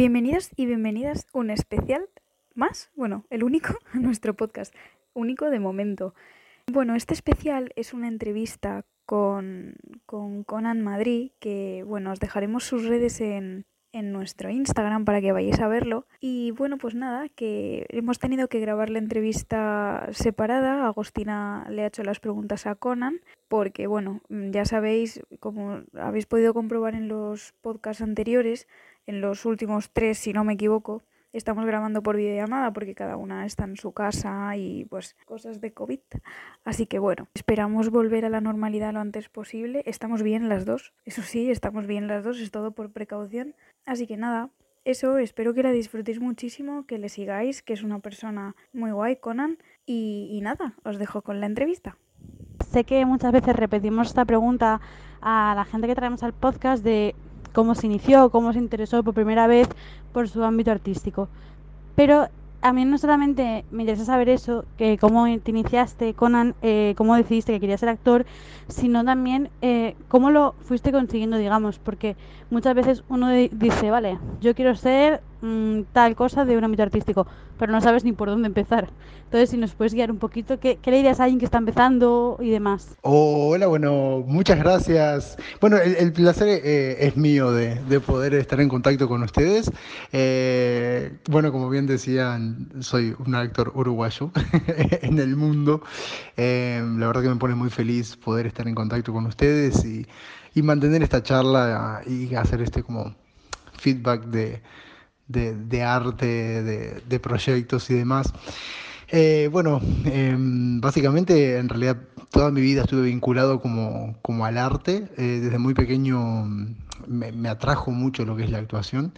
Bienvenidos y bienvenidas un especial más, bueno, el único, a nuestro podcast, único de momento. Bueno, este especial es una entrevista con, con Conan Madrid, que bueno, os dejaremos sus redes en, en nuestro Instagram para que vayáis a verlo. Y bueno, pues nada, que hemos tenido que grabar la entrevista separada. Agostina le ha hecho las preguntas a Conan, porque bueno, ya sabéis, como habéis podido comprobar en los podcasts anteriores, en los últimos tres, si no me equivoco, estamos grabando por videollamada porque cada una está en su casa y pues cosas de COVID. Así que bueno, esperamos volver a la normalidad lo antes posible. Estamos bien las dos, eso sí, estamos bien las dos, es todo por precaución. Así que nada, eso, espero que la disfrutéis muchísimo, que le sigáis, que es una persona muy guay, Conan. Y, y nada, os dejo con la entrevista. Sé que muchas veces repetimos esta pregunta a la gente que traemos al podcast de cómo se inició, cómo se interesó por primera vez por su ámbito artístico. Pero a mí no solamente me interesa saber eso, que cómo te iniciaste, Conan, eh, cómo decidiste que querías ser actor, sino también eh, cómo lo fuiste consiguiendo, digamos, porque muchas veces uno dice, vale, yo quiero ser mm, tal cosa de un ámbito artístico, pero no sabes ni por dónde empezar. Entonces, si nos puedes guiar un poquito, ¿qué, qué le dirías a alguien que está empezando y demás? hola, bueno, muchas gracias. Bueno, el, placer eh, es mío de, de, poder estar en contacto con ustedes. Eh, bueno, como bien decían, soy un actor uruguayo en el mundo. Eh, la verdad que me pone muy feliz poder estar en contacto con ustedes y, y mantener esta charla y hacer este como feedback de, de, arte, de, proyectos y demás. Eh, bueno, em, básicamente en realidad toda mi vida estuve vinculado como, como al arte. Eh, desde muy pequeño me, me, atrajo mucho lo que es la actuación.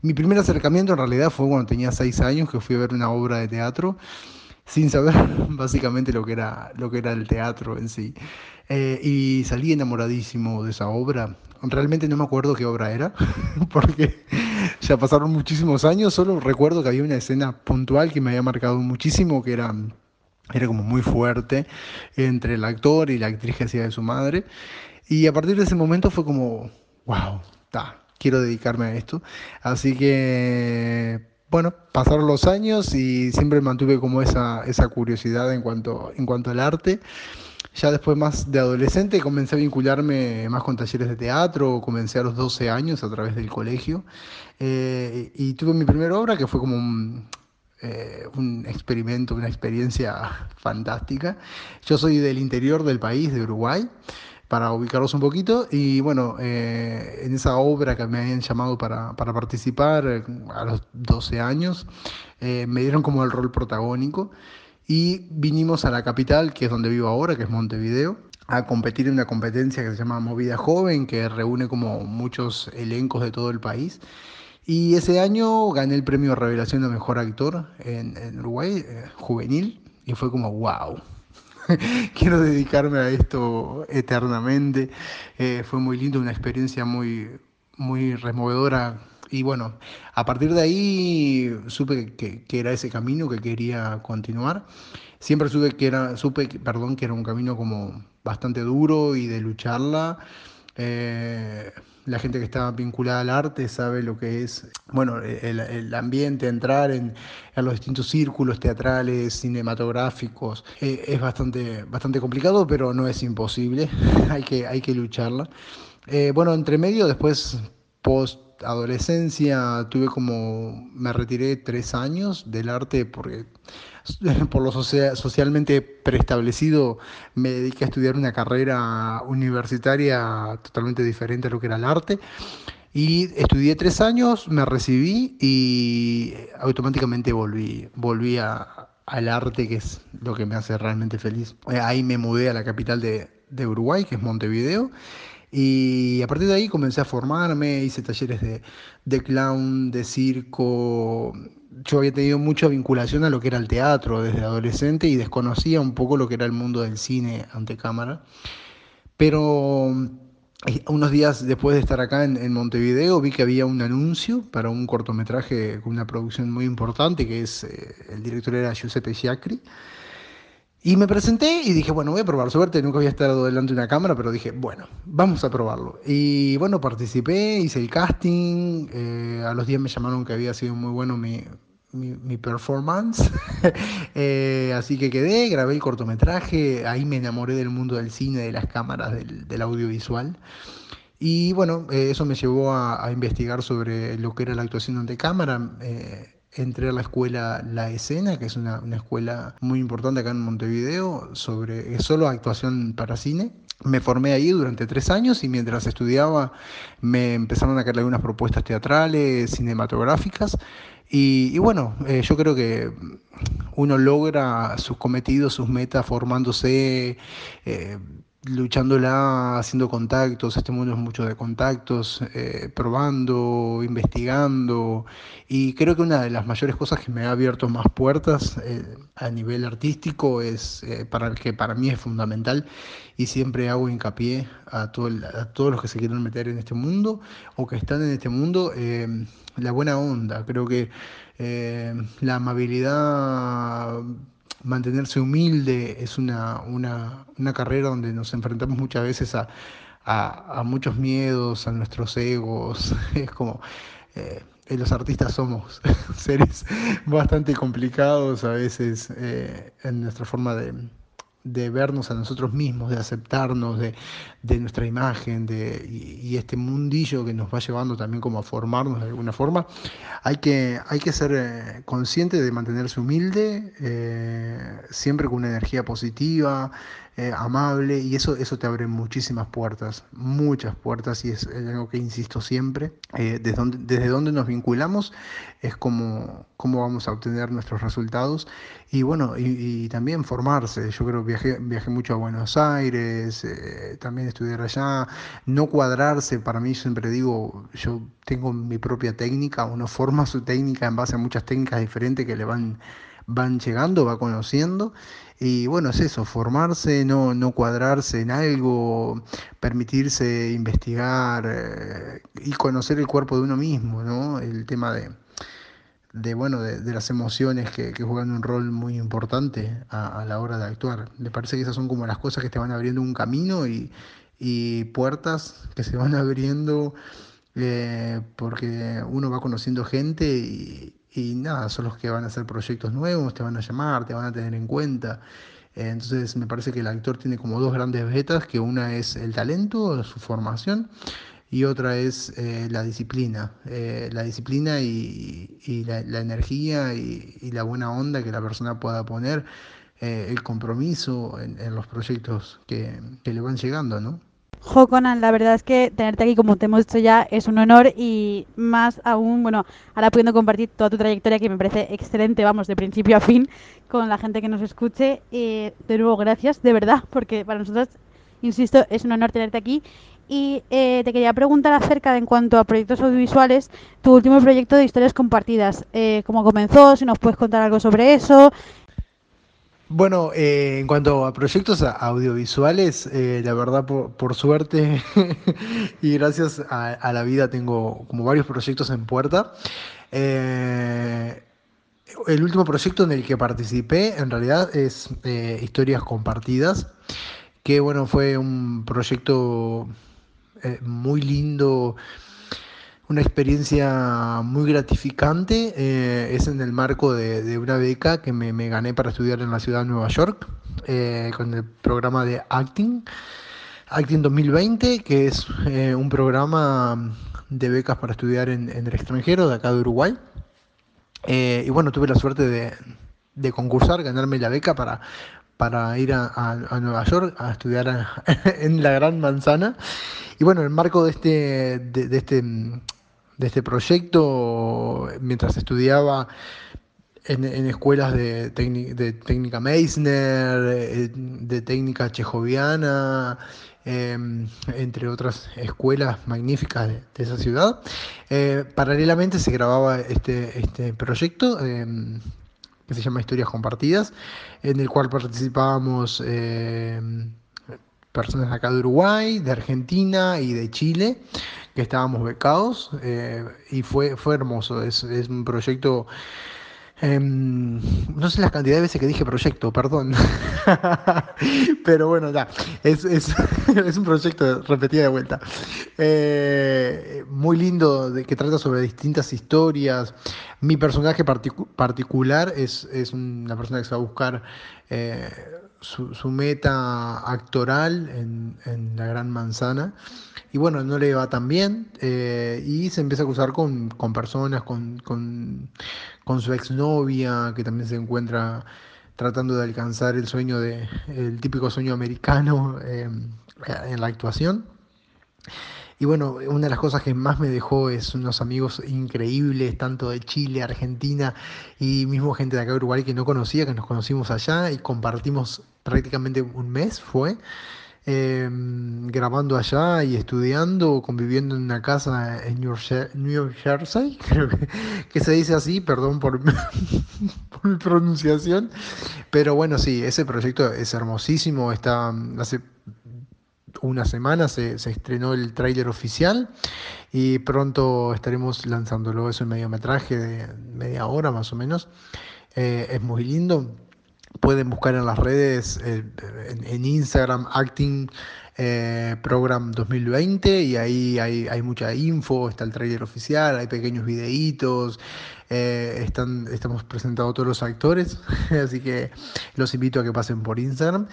Mi primer acercamiento en realidad fue cuando tenía seis años, que fui a ver una obra de teatro, sin saber básicamente lo que era, lo que era el teatro en sí. Eh, y salí enamoradísimo de esa obra. Realmente no me acuerdo qué obra era, porque ya pasaron muchísimos años, solo recuerdo que había una escena puntual que me había marcado muchísimo, que era, era como muy fuerte entre el actor y la actriz que hacía de su madre. Y a partir de ese momento fue como, wow, ta, quiero dedicarme a esto. Así que, bueno, pasaron los años y siempre mantuve como esa, esa curiosidad en cuanto, en cuanto al arte. Ya después más de adolescente comencé a vincularme más con talleres de teatro, comencé a los 12 años a través del colegio eh, y tuve mi primera obra que fue como un, eh, un experimento, una experiencia fantástica. Yo soy del interior del país, de Uruguay, para ubicarlos un poquito. Y bueno, eh, en esa obra que me habían llamado para, para participar eh, a los 12 años, eh, me dieron como el rol protagónico y vinimos a la capital, que es donde vivo ahora, que es Montevideo, a competir en una competencia que se llama Movida Joven, que reúne como muchos elencos de todo el país. Y ese año gané el premio Revelación de Mejor Actor en, Uruguay, juvenil, y fue como, wow, quiero dedicarme a esto eternamente. Eh, fue muy lindo, una experiencia muy, muy removedora y bueno, a partir de ahí supe que, que, era ese camino que quería continuar. Siempre supe que era, supe, perdón, que era un camino como bastante duro y de lucharla. Eh, la gente que está vinculada al arte sabe lo que es, bueno, el, ambiente, entrar en, en, los distintos círculos teatrales, cinematográficos. Eh, es bastante, bastante complicado, pero no es imposible. hay, que, hay que lucharla. Eh, bueno, entre medio, después, post adolescencia tuve como, me retiré tres años del arte porque por lo social, socialmente preestablecido me dediqué a estudiar una carrera universitaria totalmente diferente a lo que era el arte. Y estudié tres años, me recibí y automáticamente volví, volví a, al arte, que es lo que me hace realmente feliz. Ahí me mudé a la capital de, de Uruguay, que es Montevideo, y a partir de ahí comencé a formarme, hice talleres de, de, clown, de circo. Yo había tenido mucha vinculación a lo que era el teatro desde adolescente y desconocía un poco lo que era el mundo del cine ante cámara. Pero eh, unos días después de estar acá en, Montevideo vi que había un anuncio para un cortometraje con una producción muy importante, que es, eh, el director era Giuseppe Giacri. Y me presenté y dije, bueno, voy a probar suerte, nunca había estado delante de una cámara, pero dije, bueno, vamos a probarlo. Y bueno, participé, hice el casting, eh, a los días me llamaron que había sido muy bueno mi, mi, performance, eh, así que quedé, grabé el cortometraje, ahí me enamoré del mundo del cine, de las cámaras, del, audiovisual. Y bueno, eh, eso me llevó a, investigar sobre lo que era la actuación ante cámara entré a la escuela La Escena, que es una, escuela muy importante acá en Montevideo, sobre solo actuación para cine. Me formé ahí durante tres años y mientras estudiaba me empezaron a caer algunas propuestas teatrales, cinematográficas. Y, bueno, eh, yo creo que uno logra sus cometidos, sus metas formándose. Eh, luchándola, haciendo contactos, este mundo es mucho de contactos, eh, probando, investigando, y creo que una de las mayores cosas que me ha abierto más puertas eh, a nivel artístico es, eh, para que para mí es fundamental, y siempre hago hincapié a, todo a todos los que se quieren meter en este mundo o que están en este mundo, la buena onda, creo que la amabilidad mantenerse humilde es una, una, una, carrera donde nos enfrentamos muchas veces a, a, muchos miedos, a nuestros egos. Es como, eh, los artistas somos seres bastante complicados a veces eh, en nuestra forma de, de vernos a nosotros mismos, de aceptarnos, de, nuestra imagen, de, y, este mundillo que nos va llevando también como a formarnos de alguna forma, hay que, hay que ser eh, consciente de mantenerse humilde, eh, siempre con una energía positiva, eh, amable, y eso, eso te abre muchísimas puertas, muchas puertas, y es algo que insisto siempre, desde, donde, desde nos vinculamos es como, cómo vamos a obtener nuestros resultados, y bueno, y, también formarse, yo creo viajé, viajé mucho a Buenos Aires, también estudiar allá, no cuadrarse, para mí siempre digo, yo tengo mi propia técnica, uno forma su técnica en base a muchas técnicas diferentes que le van van llegando, va conociendo. Y bueno, es eso, formarse, no, no cuadrarse en algo, permitirse investigar eh, y conocer el cuerpo de uno mismo, ¿no? El tema de, de bueno, de, las emociones que, juegan un rol muy importante a, la hora de actuar. Me parece que esas son como las cosas que te van abriendo un camino y, y puertas que se van abriendo eh, porque uno va conociendo gente y, y nada, son los que van a hacer proyectos nuevos, te van a llamar, te van a tener en cuenta. Entonces me parece que el actor tiene como dos grandes vetas, que una es el talento, su formación, y otra es eh, la disciplina. Eh, la disciplina y, la, energía y, la buena onda que la persona pueda poner, eh, el compromiso en, los proyectos que, que le van llegando, ¿no? Jo, Conan, la verdad es que tenerte aquí, como te hemos dicho ya, es un honor y más aún, bueno, ahora pudiendo compartir toda tu trayectoria que me parece excelente, vamos, de principio a fin, con la gente que nos escuche. Eh, de nuevo, gracias, de verdad, porque para nosotros, insisto, es un honor tenerte aquí. Y eh, te quería preguntar acerca de, en cuanto a proyectos audiovisuales, tu último proyecto de historias compartidas. Eh, ¿Cómo comenzó? Si nos puedes contar algo sobre eso. Bueno, eh, en cuanto a proyectos audiovisuales, eh, la verdad, por, suerte y gracias a, la vida, tengo como varios proyectos en puerta. Eh, el último proyecto en el que participé, en realidad, es Historias Compartidas, que bueno, fue un proyecto muy lindo una experiencia muy gratificante. Eh, es en el marco de, una beca que me, gané para estudiar en la ciudad de Nueva York eh, con el programa de Acting. Acting 2020, que es eh, un programa de becas para estudiar en, el extranjero de acá de Uruguay. y bueno, tuve la suerte de, concursar, ganarme la beca para, para ir a, Nueva York a estudiar en la Gran Manzana. Y bueno, en el marco de este, de este de este proyecto mientras estudiaba en, escuelas de, técnica Meissner, eh, de, técnica chejoviana, em, entre otras escuelas magníficas de, esa ciudad. Eh, paralelamente se grababa este, este proyecto em, que se llama Historias Compartidas, en el cual participábamos em, personas acá de Uruguay, de Argentina y de Chile que estábamos becados eh, y fue, fue hermoso. Es, un proyecto Em, no sé la cantidad de veces que dije proyecto, perdón. Pero bueno, ya, es, es, es, un proyecto repetido de vuelta. Eh, muy lindo, de, que trata sobre distintas historias. Mi personaje particular es, es, una persona que se va a buscar eh, su, meta actoral en, en la Gran Manzana y bueno, no le va tan bien eh, y se empieza a cruzar con, con personas, con, con, con, su exnovia que también se encuentra tratando de alcanzar el sueño de el típico sueño americano eh, en la actuación. Y bueno, una de las cosas que más me dejó es unos amigos increíbles, tanto de Chile, Argentina y mismo gente de acá de Uruguay que no conocía, que nos conocimos allá y compartimos prácticamente un mes, fue. Em, grabando allá y estudiando, conviviendo en una casa en New, Jersey, creo que, se dice así, perdón por, por, mi pronunciación, pero bueno, sí, ese proyecto es hermosísimo, está una semana se, estrenó el tráiler oficial y pronto estaremos lanzándolo, es un mediometraje de media hora más o menos, eh, es muy lindo. Pueden buscar en las redes, eh, en, Instagram, Acting eh, Program 2020, y ahí hay, mucha info, está el trailer oficial, hay pequeños videitos, eh, están, estamos presentando todos los actores, así que los invito a que pasen por Instagram.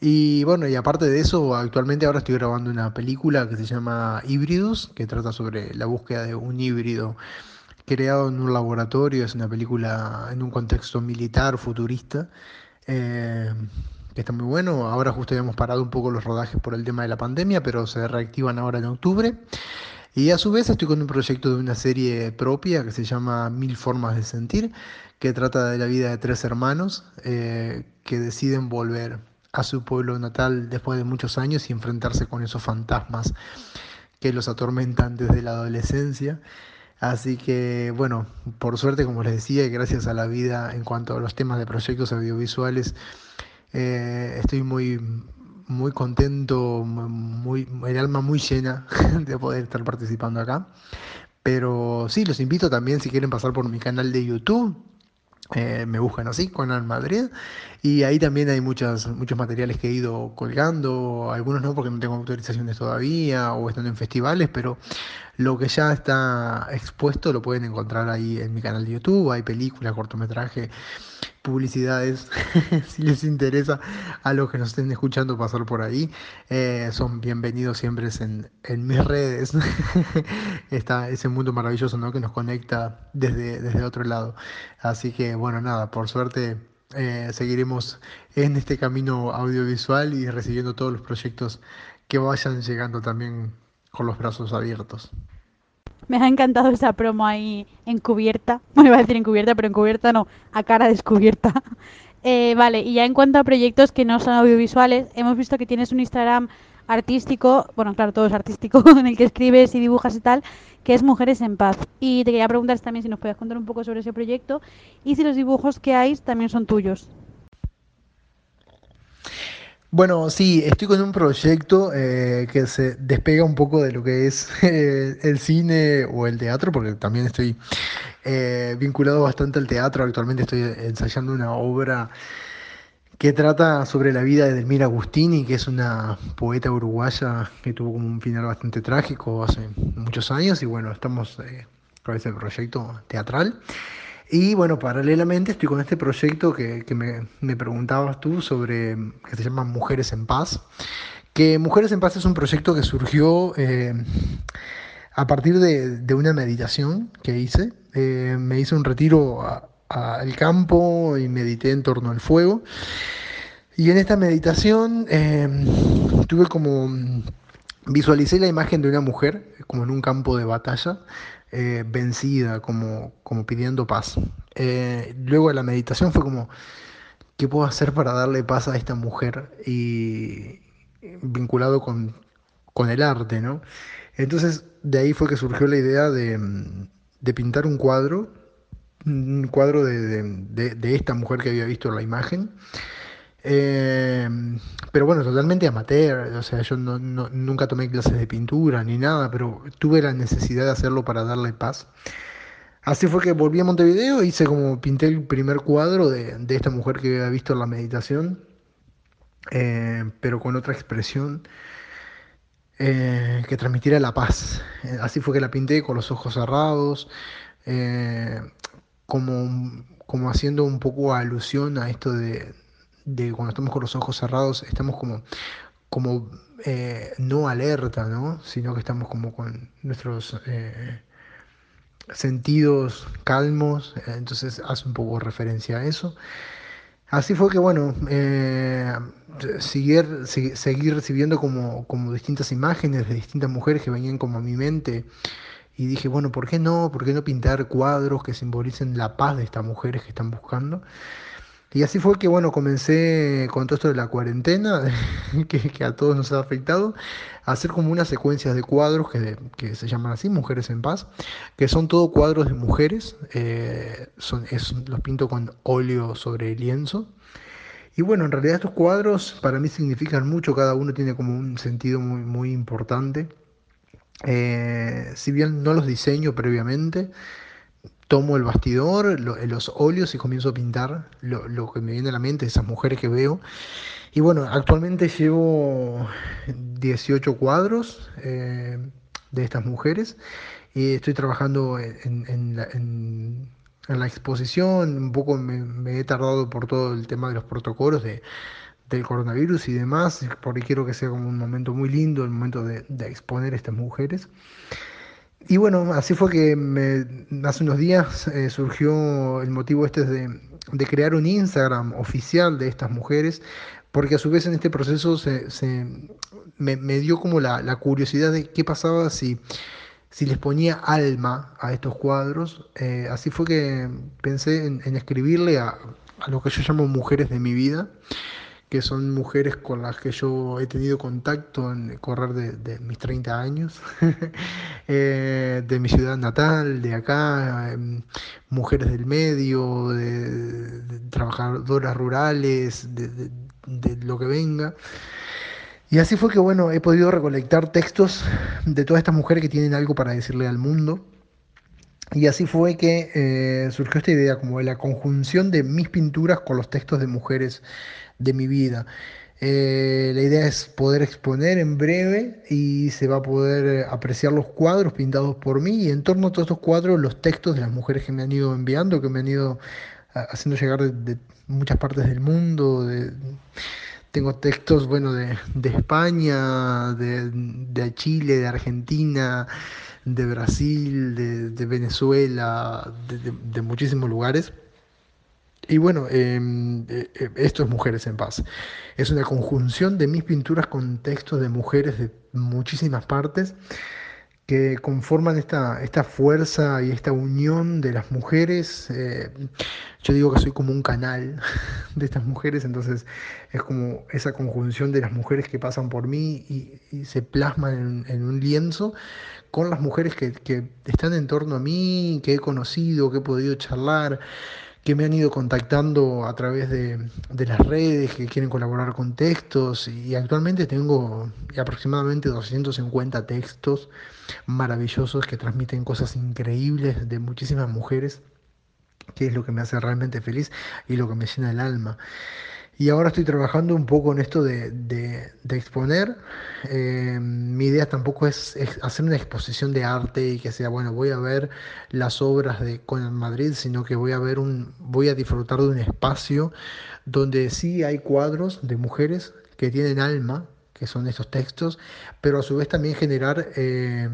Y bueno, y aparte de eso, actualmente ahora estoy grabando una película que se llama Híbridos, que trata sobre la búsqueda de un híbrido creado en un laboratorio, es una película en un contexto militar, futurista, eh, que está muy bueno. Ahora justo habíamos parado un poco los rodajes por el tema de la pandemia, pero se reactivan ahora en octubre. Y a su vez estoy con un proyecto de una serie propia que se llama Mil Formas de Sentir, que trata de la vida de tres hermanos eh, que deciden volver a su pueblo natal después de muchos años y enfrentarse con esos fantasmas que los atormentan desde la adolescencia. Así que bueno, por suerte, como les decía, y gracias a la vida en cuanto a los temas de proyectos audiovisuales, eh, estoy muy, muy contento, muy, el alma muy llena de poder estar participando acá. Pero sí, los invito también si quieren pasar por mi canal de YouTube. Eh, me buscan así, Conan Madrid. Y ahí también hay muchas, muchos materiales que he ido colgando, algunos no porque no tengo autorizaciones todavía o están en festivales, pero lo que ya está expuesto lo pueden encontrar ahí en mi canal de YouTube. Hay películas, cortometraje, publicidades. si les interesa a los que nos estén escuchando pasar por ahí, eh, son bienvenidos siempre en, en mis redes. está ese mundo maravilloso ¿no? que nos conecta desde, desde otro lado. Así que bueno, nada, por suerte eh, seguiremos en este camino audiovisual y recibiendo todos los proyectos que vayan llegando también con los brazos abiertos. Me ha encantado esa promo ahí encubierta. Bueno, iba a decir encubierta, pero encubierta no, a cara descubierta. Eh, vale, y ya en cuanto a proyectos que no son audiovisuales, hemos visto que tienes un Instagram artístico, bueno, claro, todo es artístico, en el que escribes y dibujas y tal, que es Mujeres en Paz. Y te quería preguntar también si nos puedes contar un poco sobre ese proyecto y si los dibujos que hay también son tuyos. Bueno, sí, estoy con un proyecto eh, que se despega un poco de lo que es eh, el cine o el teatro, porque también estoy eh, vinculado bastante al teatro. Actualmente estoy ensayando una obra que trata sobre la vida de Delmira Agustini, que es una poeta uruguaya que tuvo un final bastante trágico hace muchos años, y bueno, estamos con ese proyecto teatral. Y bueno, paralelamente estoy con este proyecto que, me, preguntabas tú sobre, que se llama Mujeres en Paz. Que Mujeres en Paz es un proyecto que surgió eh, a partir de, una meditación que hice. Eh, me hice un retiro al campo y medité en torno al fuego. Y en esta meditación eh, tuve como visualicé la imagen de una mujer como en un campo de batalla eh, vencida, como, como pidiendo paz. Eh, luego de la meditación fue como, ¿qué puedo hacer para darle paz a esta mujer? Y vinculado con, el arte, ¿no? Entonces de ahí fue que surgió la idea de, pintar un cuadro, un cuadro de, de, esta mujer que había visto la imagen. Eh, pero bueno, totalmente amateur, o sea, yo no, nunca tomé clases de pintura ni nada, pero tuve la necesidad de hacerlo para darle paz Así fue que volví a Montevideo, hice como pinté el primer cuadro de, de esta mujer que había visto en la meditación, eh, pero con otra expresión eh, que transmitiera la paz. Eh, así fue que la pinté con los ojos cerrados, como, como haciendo un poco alusión a esto de, de cuando estamos con los ojos cerrados, estamos como, como no alerta, ¿no? sino que estamos como con nuestros sentidos calmos, entonces hace un poco referencia a eso. Así fue que, bueno, eh, seguir, seguir recibiendo como, como distintas imágenes de distintas mujeres que venían como a mi mente. Y dije, bueno, ¿por qué no? ¿Por qué no pintar cuadros que simbolicen la paz de estas mujeres que están buscando? Y así fue que, bueno, comencé con todo esto de la cuarentena, que, a todos nos ha afectado, a hacer como unas secuencias de cuadros que, que se llaman así, Mujeres en Paz, que son todo cuadros de mujeres, eh, son, los pinto con óleo sobre lienzo. Y bueno, en realidad estos cuadros para mí significan mucho, cada uno tiene como un sentido muy, muy importante. Eh, si bien no los diseño previamente, tomo el bastidor, los óleos y comienzo a pintar lo, que me viene a la mente, esas mujeres que veo. Y bueno, actualmente llevo 18 cuadros eh, de estas mujeres y estoy trabajando en, la, exposición, un poco me, he tardado por todo el tema de los protocolos de, del coronavirus y demás, porque quiero que sea como un momento muy lindo, el momento de, de exponer estas mujeres. Y bueno, así fue que hace unos días eh, surgió el motivo este de, de, crear un Instagram oficial de estas mujeres, porque a su vez en este proceso se, me, dio como la, curiosidad de qué pasaba si, si les ponía alma a estos cuadros. Eh, así fue que pensé en, escribirle a, a lo que yo llamo mujeres de mi vida que son mujeres con las que yo he tenido contacto en el correr de, mis 30 años, eh, de mi ciudad natal, de acá, em, mujeres del medio, de, trabajadoras rurales, de, lo que venga. Y así fue que, bueno, he podido recolectar textos de todas estas mujeres que tienen algo para decirle al mundo. Y así fue que eh, surgió esta idea, como de la conjunción de mis pinturas con los textos de mujeres de mi vida. Eh, la idea es poder exponer en breve y se va a poder apreciar los cuadros pintados por mí y en torno a todos estos cuadros los textos de las mujeres que me han ido enviando, que me han ido haciendo llegar de, muchas partes del mundo. tengo textos bueno, de, España, de, Chile, de Argentina, de Brasil, de, Venezuela, de muchísimos lugares. Y bueno, em, eh, eh, esto es Mujeres en Paz. Es una conjunción de mis pinturas con textos de mujeres de muchísimas partes que conforman esta, esta fuerza y esta unión de las mujeres. Eh, yo digo que soy como un canal de estas mujeres, entonces es como esa conjunción de las mujeres que pasan por mí y, se plasman en, un lienzo con las mujeres que, que están en torno a mí, que he conocido, que he podido charlar que me han ido contactando a través de, las redes, que quieren colaborar con textos y actualmente tengo aproximadamente 250 textos maravillosos que transmiten cosas increíbles de muchísimas mujeres, que es lo que me hace realmente feliz y lo que me llena el alma. Y ahora estoy trabajando un poco en esto de, exponer. Eh, mi idea tampoco es, hacer una exposición de arte y que sea, bueno, voy a ver las obras de Conan Madrid, sino que voy a ver un, voy a disfrutar de un espacio donde sí hay cuadros de mujeres que tienen alma, que son estos textos, pero a su vez también generar eh,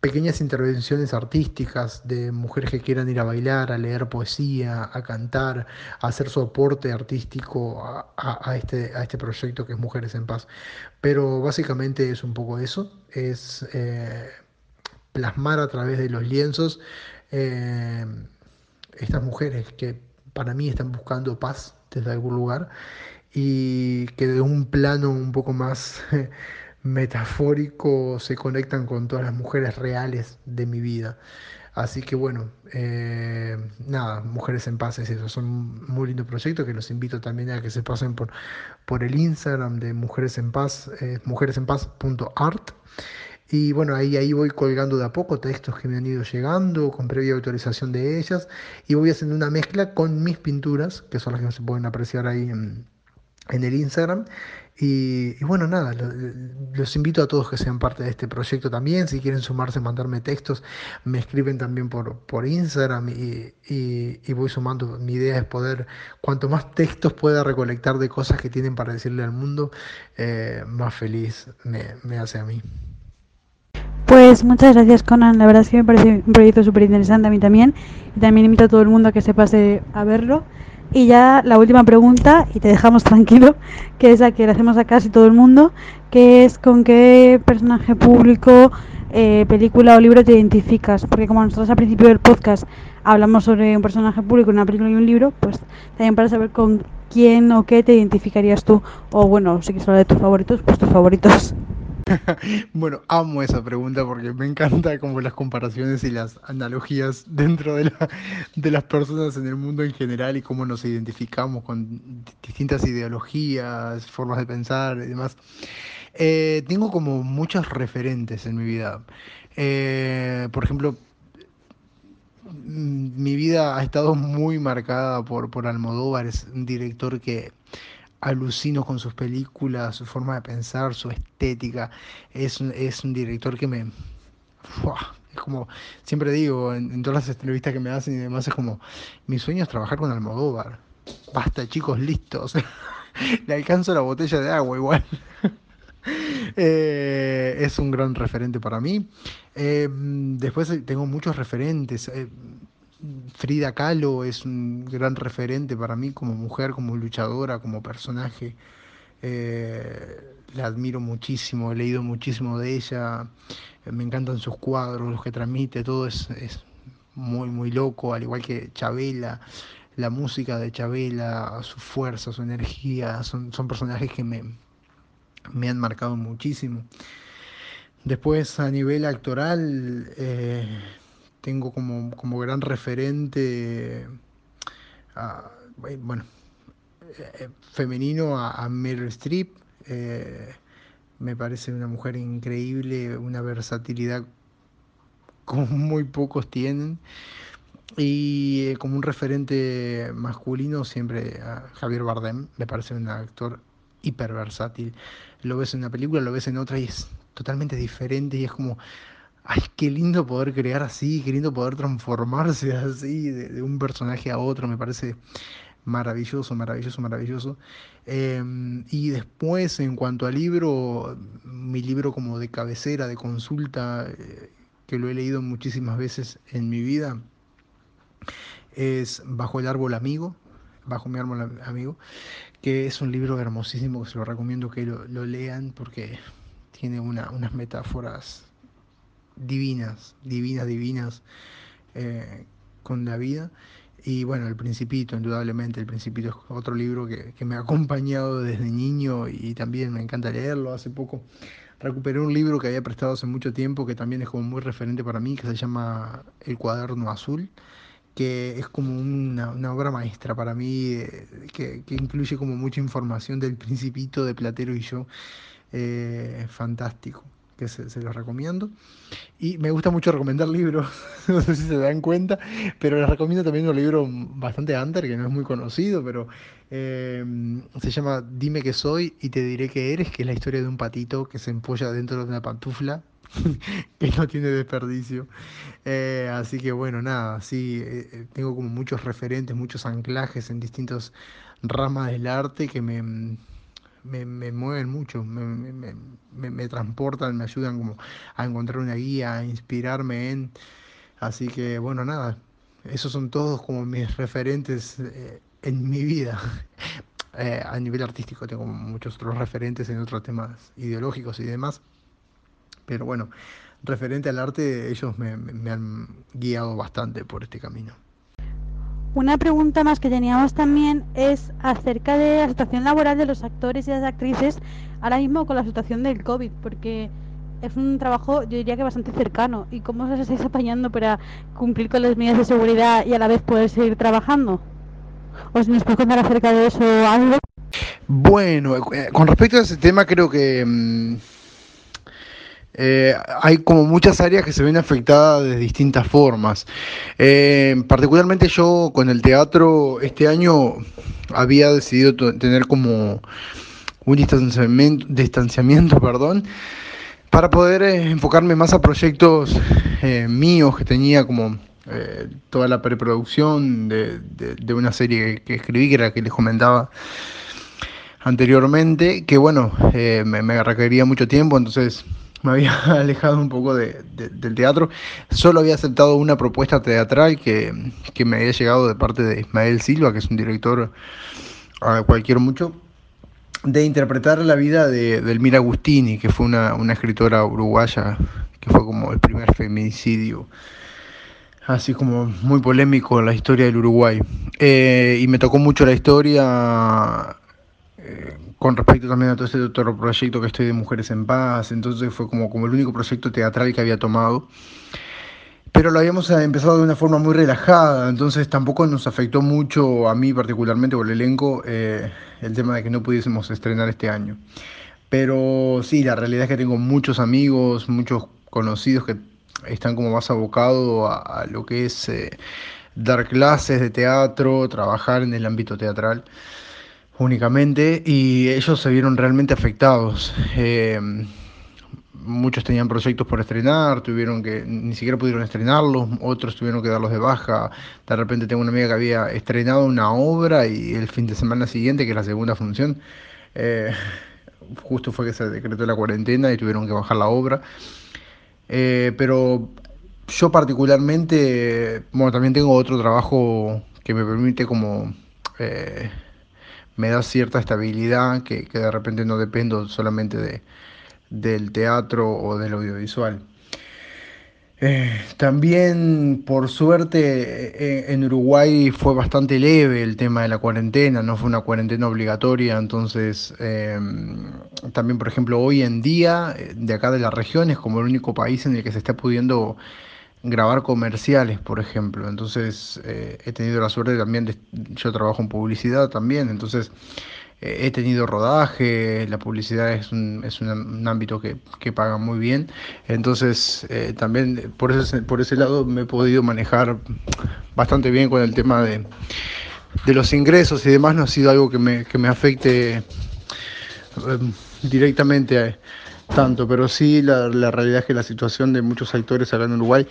pequeñas intervenciones artísticas de mujeres que quieran ir a bailar, a leer poesía, a cantar, a hacer soporte artístico a, este, a este proyecto que es Mujeres en Paz. Pero básicamente es un poco eso, es eh, plasmar a través de los lienzos eh, estas mujeres que para mí están buscando paz desde algún lugar y que de un plano un poco más metafórico se conectan con todas las mujeres reales de mi vida. Así que bueno, eh, nada, Mujeres en Paz es eso, son un muy lindo proyecto que los invito también a que se pasen por, por el Instagram de Mujeres en Paz, eh, mujeresenpaz.art. Y bueno, ahí, ahí voy colgando de a poco textos que me han ido llegando con previa autorización de ellas y voy haciendo una mezcla con mis pinturas, que son las que se pueden apreciar ahí en, en el Instagram. Y, bueno, nada, los invito a todos que sean parte de este proyecto también. Si quieren sumarse, mandarme textos, me escriben también por, por Instagram y, y, voy sumando. Mi idea es poder, cuanto más textos pueda recolectar de cosas que tienen para decirle al mundo, eh, más feliz me, me hace a mí. Pues muchas gracias Conan, la verdad es que me parece un proyecto súper interesante a mí también y también invito a todo el mundo a que se pase a verlo. Y ya la última pregunta, y te dejamos tranquilo, que es la que le hacemos a casi todo el mundo, que es con qué personaje público, eh, película o libro te identificas. Porque como nosotros al principio del podcast hablamos sobre un personaje público, una película y un libro, pues también para saber con quién o qué te identificarías tú. O bueno, si quieres hablar de tus favoritos, pues tus favoritos. Bueno, amo esa pregunta porque me encanta como las comparaciones y las analogías dentro de, la, de las personas en el mundo en general y cómo nos identificamos con distintas ideologías, formas de pensar y demás. Eh, tengo como muchos referentes en mi vida. Eh, por ejemplo, mi vida ha estado muy marcada por, por Almodóvar, es un director que alucino con sus películas, su forma de pensar, su estética. Es, es un director que me... es como, siempre digo, en, todas las entrevistas que me hacen y demás, es como, mi sueño es trabajar con Almodóvar. Basta, chicos, listos. Le alcanzo la botella de agua igual. Eh, es un gran referente para mí. Eh, después tengo muchos referentes. Eh, Frida Kahlo es un gran referente para mí como mujer, como luchadora, como personaje. Eh, la admiro muchísimo, he leído muchísimo de ella, eh, me encantan sus cuadros, los que transmite, todo es, muy, muy loco, al igual que Chabela, la música de Chabela, su fuerza, su energía, son, son personajes que me, me han marcado muchísimo. Después a nivel actoral, eh, tengo como, como gran referente, bueno, eh, femenino a, Meryl Streep. Eh, me parece una mujer increíble, una versatilidad como muy pocos tienen. Y eh, como un referente masculino, siempre a Javier Bardem, me parece un actor hiper versátil. Lo ves en una película, lo ves en otra y es totalmente diferente y es como ay, qué lindo poder crear así, qué lindo poder transformarse así de, un personaje a otro, me parece maravilloso, maravilloso, maravilloso. Em, y después, en cuanto al libro, mi libro como de cabecera, de consulta, eh, que lo he leído muchísimas veces en mi vida, es Bajo el árbol amigo, Bajo mi árbol amigo, que es un libro hermosísimo, que se lo recomiendo que lo, lean porque tiene unas metáforas divinas, divinas, divinas eh, con la vida. Y bueno, El Principito, indudablemente, El Principito es otro libro que, me ha acompañado desde niño y también me encanta leerlo. Hace poco recuperé un libro que había prestado hace mucho tiempo, que también es como muy referente para mí, que se llama El Cuaderno Azul, que es como una, obra maestra para mí, eh, que, incluye como mucha información del Principito, de Platero y yo. Eh, fantástico que se, los recomiendo. Y me gusta mucho recomendar libros, no sé si se dan cuenta, pero les recomiendo también un libro bastante under, que no es muy conocido, pero eh, se llama Dime que soy y te diré que eres, que es la historia de un patito que se empolla dentro de una pantufla. que no tiene desperdicio. Eh, así que bueno, nada, sí, eh, tengo como muchos referentes, muchos anclajes en distintas ramas del arte que me, me, me mueven mucho, me, me, me, transportan, me ayudan como a encontrar una guía, a inspirarme en. Así que bueno, nada, esos son todos como mis referentes eh, en mi vida. Eh, a nivel artístico tengo muchos otros referentes en otros temas ideológicos y demás. Pero bueno, referente al arte, ellos me, me han guiado bastante por este camino. Una pregunta más que teníamos también es acerca de la situación laboral de los actores y las actrices ahora mismo con la situación del COVID, porque es un trabajo, yo diría que bastante cercano. ¿Y cómo os estáis apañando para cumplir con las medidas de seguridad y a la vez poder seguir trabajando? ¿O si nos puedes contar acerca de eso algo? Bueno, eh, con respecto a ese tema, creo que mm, eh, hay como muchas áreas que se ven afectadas de distintas formas. Eh, particularmente yo con el teatro este año había decidido tener como un distanciamiento, distanciamiento perdón, para poder eh, enfocarme más a proyectos míos que tenía como toda la preproducción de, una serie que escribí, que era que les comentaba anteriormente, que bueno, me requería mucho tiempo, entonces me había alejado un poco de, del teatro. Solo había aceptado una propuesta teatral que, me había llegado de parte de Ismael Silva, que es un director a cualquier mucho, de interpretar la vida de, de Elmira Agustini, que fue una, escritora uruguaya, que fue como el primer feminicidio, así como muy polémico en la historia del Uruguay. Eh, y me tocó mucho la historia. Eh, con respecto también a todo este otro proyecto que estoy de Mujeres en Paz, entonces fue como, como el único proyecto teatral que había tomado. Pero lo habíamos eh, empezado de una forma muy relajada, entonces tampoco nos afectó mucho a mí particularmente o el elenco eh, el tema de que no pudiésemos estrenar este año. Pero sí, la realidad es que tengo muchos amigos, muchos conocidos que están como más abocados a, lo que es eh, dar clases de teatro, trabajar en el ámbito teatral únicamente y ellos se vieron realmente afectados. Eh, muchos tenían proyectos por estrenar, tuvieron que ni siquiera pudieron estrenarlos, otros tuvieron que darlos de baja. De repente tengo una amiga que había estrenado una obra y el fin de semana siguiente, que es la segunda función, eh, justo fue que se decretó la cuarentena y tuvieron que bajar la obra. Eh, pero yo particularmente, bueno, también tengo otro trabajo que me permite como me da cierta estabilidad que, de repente no dependo solamente de, del teatro o del audiovisual. Eh, también, por suerte, eh, en Uruguay fue bastante leve el tema de la cuarentena, no fue una cuarentena obligatoria, entonces em, también, por ejemplo, hoy en día, eh, de acá de la región, es como el único país en el que se está pudiendo grabar comerciales, por ejemplo. Entonces eh, he tenido la suerte también de, yo trabajo en publicidad también, entonces eh, he tenido rodaje, la publicidad es un, es un, ámbito que, que, paga muy bien, entonces eh, también por ese, por ese lado me he podido manejar bastante bien con el tema de, de los ingresos y demás, no ha sido algo que me, que me afecte directamente a tanto, pero sí la, realidad es que la situación de muchos actores acá en Uruguay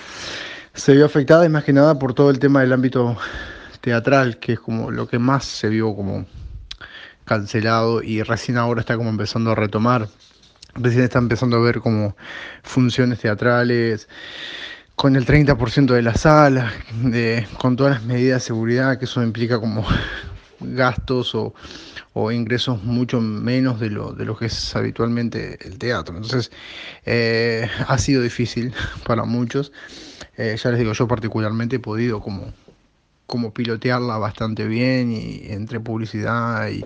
se vio afectada y más que nada por todo el tema del ámbito teatral, que es como lo que más se vio como cancelado y recién ahora está como empezando a retomar. Recién está empezando a ver como funciones teatrales con el 30% de las salas, con todas las medidas de seguridad que eso implica como gastos o o ingresos mucho menos de lo, de lo que es habitualmente el teatro. Entonces, eh, ha sido difícil para muchos. Eh, ya les digo, yo particularmente he podido como, como pilotearla bastante bien y entre publicidad y,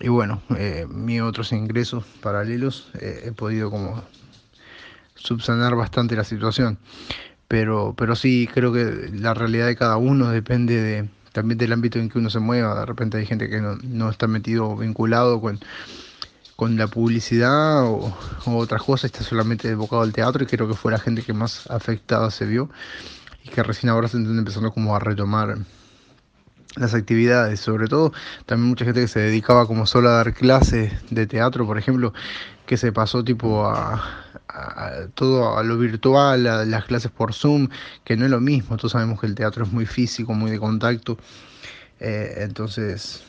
y bueno, eh, mis otros ingresos paralelos, he podido como subsanar bastante la situación. Pero, pero sí, creo que la realidad de cada uno depende de, también del ámbito en que uno se mueva. De repente hay gente que no, está metido, vinculado con, con la publicidad o, otras cosas, está solamente evocado al teatro y creo que fue la gente que más afectada se vio y que recién ahora se están empezando como a retomar las actividades, sobre todo también mucha gente que se dedicaba como solo a dar clases de teatro, por ejemplo, que se pasó tipo a, todo a lo virtual, a las clases por Zoom, que no es lo mismo, todos sabemos que el teatro es muy físico, muy de contacto, eh, entonces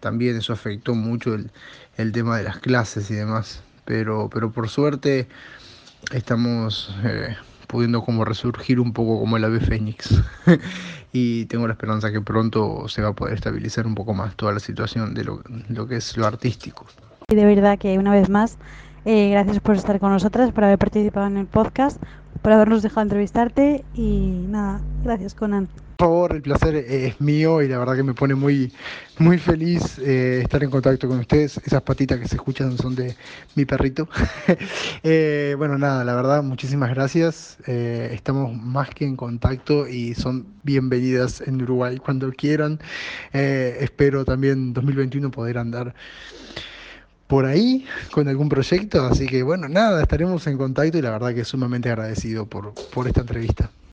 también eso afectó mucho el, el, tema de las clases y demás, pero, pero por suerte estamos eh, pudiendo como resurgir un poco como el ave fénix. Y tengo la esperanza que pronto se va a poder estabilizar un poco más toda la situación de lo, lo que es lo artístico. Y de verdad que una vez más, eh, gracias por estar con nosotras, por haber participado en el podcast, por habernos dejado entrevistarte y nada, gracias Conan. Por favor, el placer es mío y la verdad que me pone muy, muy feliz eh, estar en contacto con ustedes. Esas patitas que se escuchan son de mi perrito. Eh, bueno, nada, la verdad, muchísimas gracias. estamos más que en contacto y son bienvenidas en Uruguay cuando quieran. espero también 2021 poder andar por ahí con algún proyecto, así que bueno, nada, estaremos en contacto y la verdad que sumamente agradecido por, por esta entrevista.